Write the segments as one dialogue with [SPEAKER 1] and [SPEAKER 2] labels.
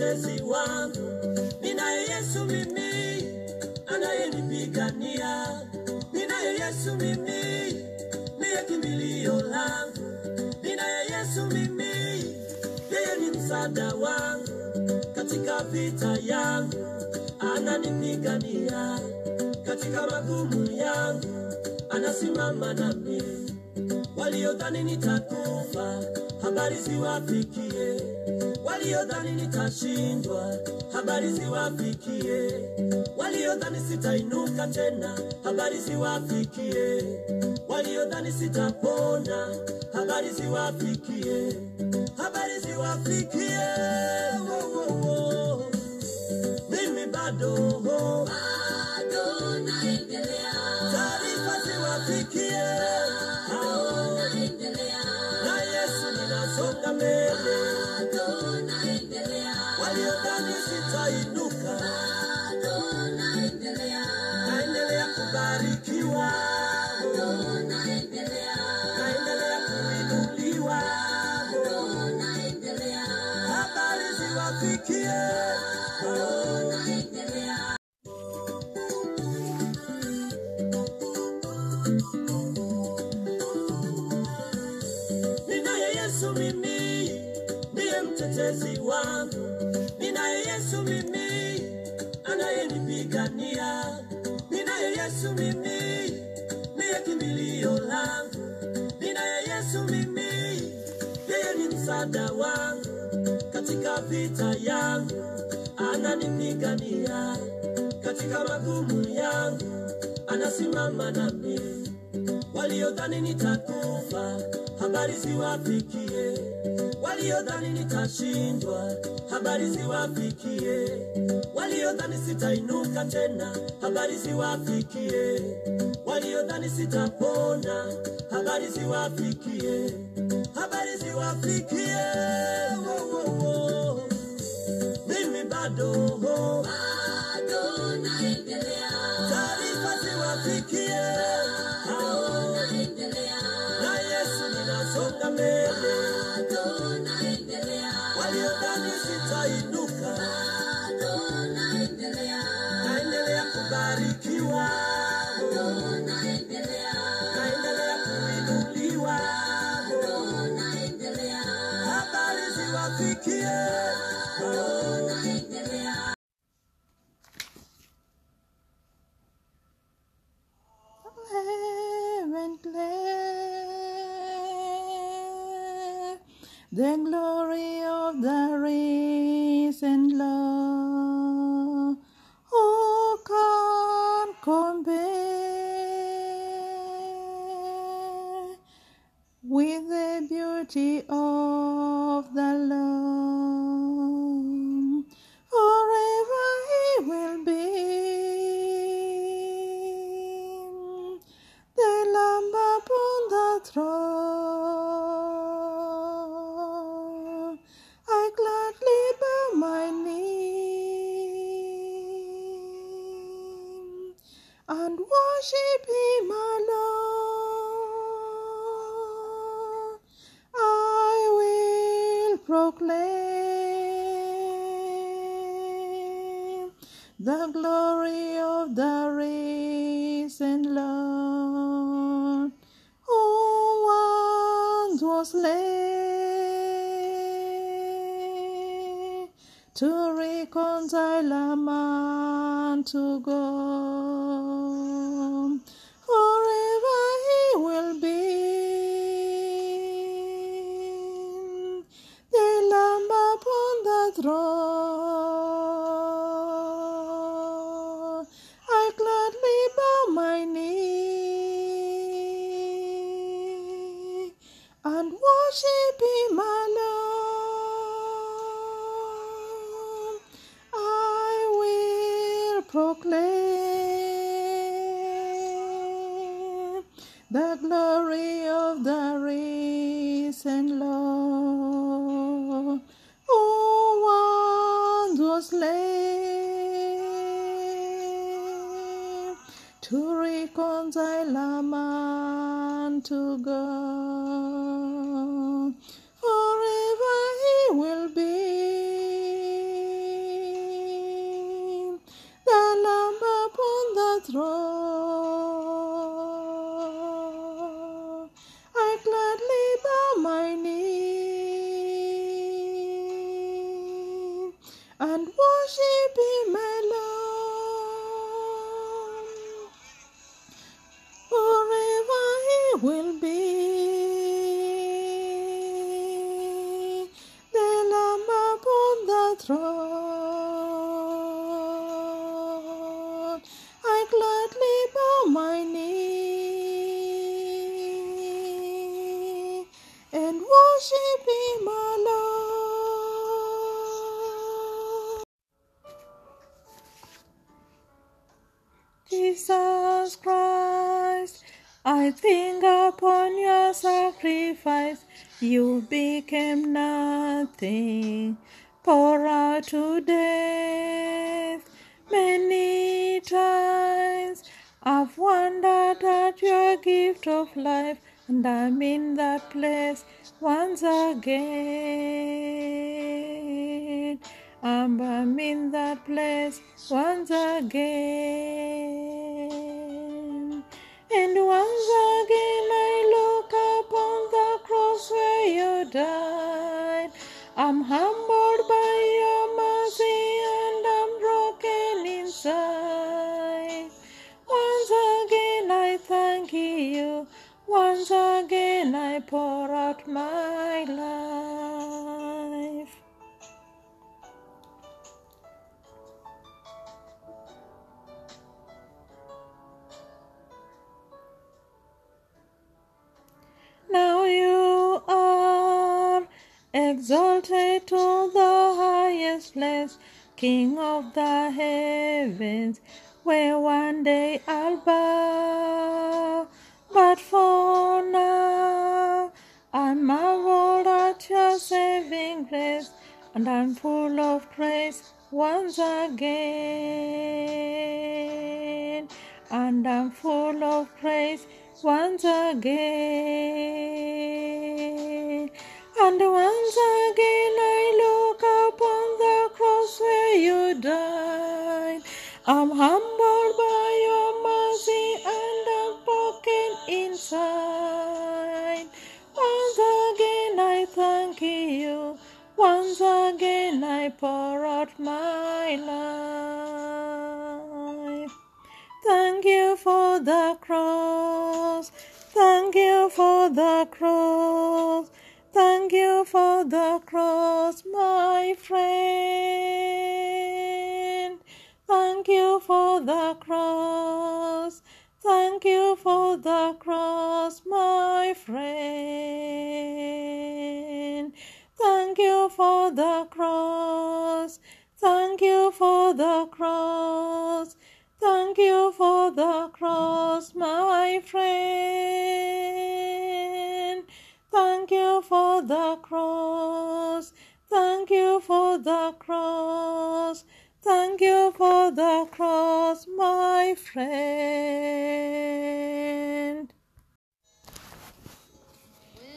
[SPEAKER 1] mtetezi wangu, ninaye Yesu mimi anayenipigania, ninaye Yesu mimi ndiye kimbilio langu, ninaye Yesu mimi, yeye ni msaada wangu. Katika vita yangu, ananipigania. Katika magumu yangu, anasimama nami. Waliodhani nitakufa, habari ziwafikie. Waliodhani nitashindwa, habari ziwafikie. Waliodhani sitainuka tena, habari ziwafikie. Waliodhani sitapona, habari ziwafikie. Habari ziwafikie. Oh, oh, oh. Mimi bado
[SPEAKER 2] bado naendelea,
[SPEAKER 1] taarifa ziwafikie. Ndiye mtetezi wangu. Ninaye Yesu mimi, anayenipigania. Ninaye Yesu mimi, ndiye kimbilio langu. Ninaye Yesu mimi, yeye ni msaada wangu katika vita yangu, ananipigania katika magumu yangu, anasimama nami waliodhani nitakufa, habari ziwafikie. Waliodhani nitashindwa, habari ziwafikie. Waliodhani sitainuka tena, habari ziwafikie. Waliodhani sitapona, habari ziwafikie. Habari ziwafikie. Wo, wo, wo. Mimi bado
[SPEAKER 2] Bado naendelea,
[SPEAKER 1] taarifa ziwafikie. Bado
[SPEAKER 2] naendelea,
[SPEAKER 1] na Yesu ninasonga mbele. Waliodhani sitainuka,
[SPEAKER 2] bado naendelea,
[SPEAKER 1] naendelea kubarikiwa,
[SPEAKER 2] naendelea,
[SPEAKER 1] naendelea kuinuliwa. Habari ziwafikie.
[SPEAKER 2] bado naendelea.
[SPEAKER 3] clear and clear the glory of the risen Lord. Oh, Who can compare with the beauty of the glory of the risen Lord, who once was slain to reconcile a man to God. And worship him alone. I will proclaim the glory of the risen Lord, who once slain to reconcile a man to God. Throne. Jesus Christ, I think upon your sacrifice. You became nothing, pour out to death. Many times I've wondered at your gift of life, and I'm in that place once again. I'm, in that place once again. My life. Now you are exalted to the highest place, King of the heavens, where one day I'll bow. But for now, saving grace, and I'm full of praise once again. And I'm full of praise once again. And once again cross. Thank you for the cross. Thank you for the cross, my friend. Thank you for the cross. Thank you for the cross, my friend. Thank you for the cross. Thank you for the cross. Thank you for the cross, cross. Thank you for the cross. Thank you for the cross, my friend.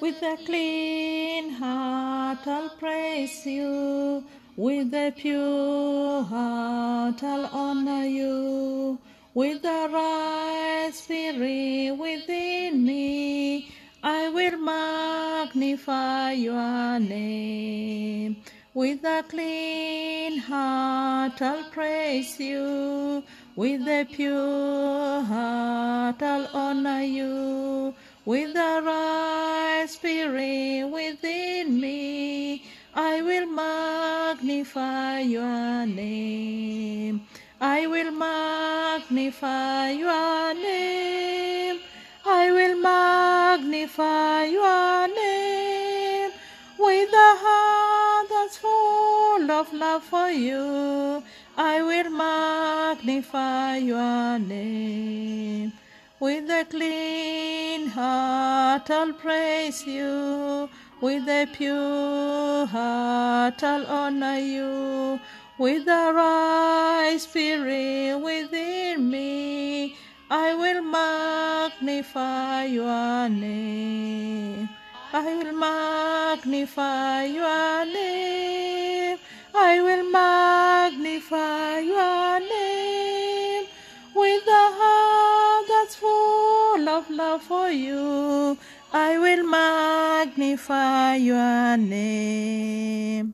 [SPEAKER 3] With a clean heart I'll praise you. With a pure heart I'll honor you. With the right spirit within me, I will magnify your name. With a clean heart I'll praise you. With a pure heart I'll honor you. With the right spirit within me, I will magnify your name. I will magnify your name. Magnify your name with a heart that's full of love for you. I will magnify your name. With a clean heart I'll praise you. With a pure heart I'll honor you. With the right spirit within me, I will magnify your name. I will magnify your name. I will magnify your name with a heart that's full of love for you. I will magnify your name.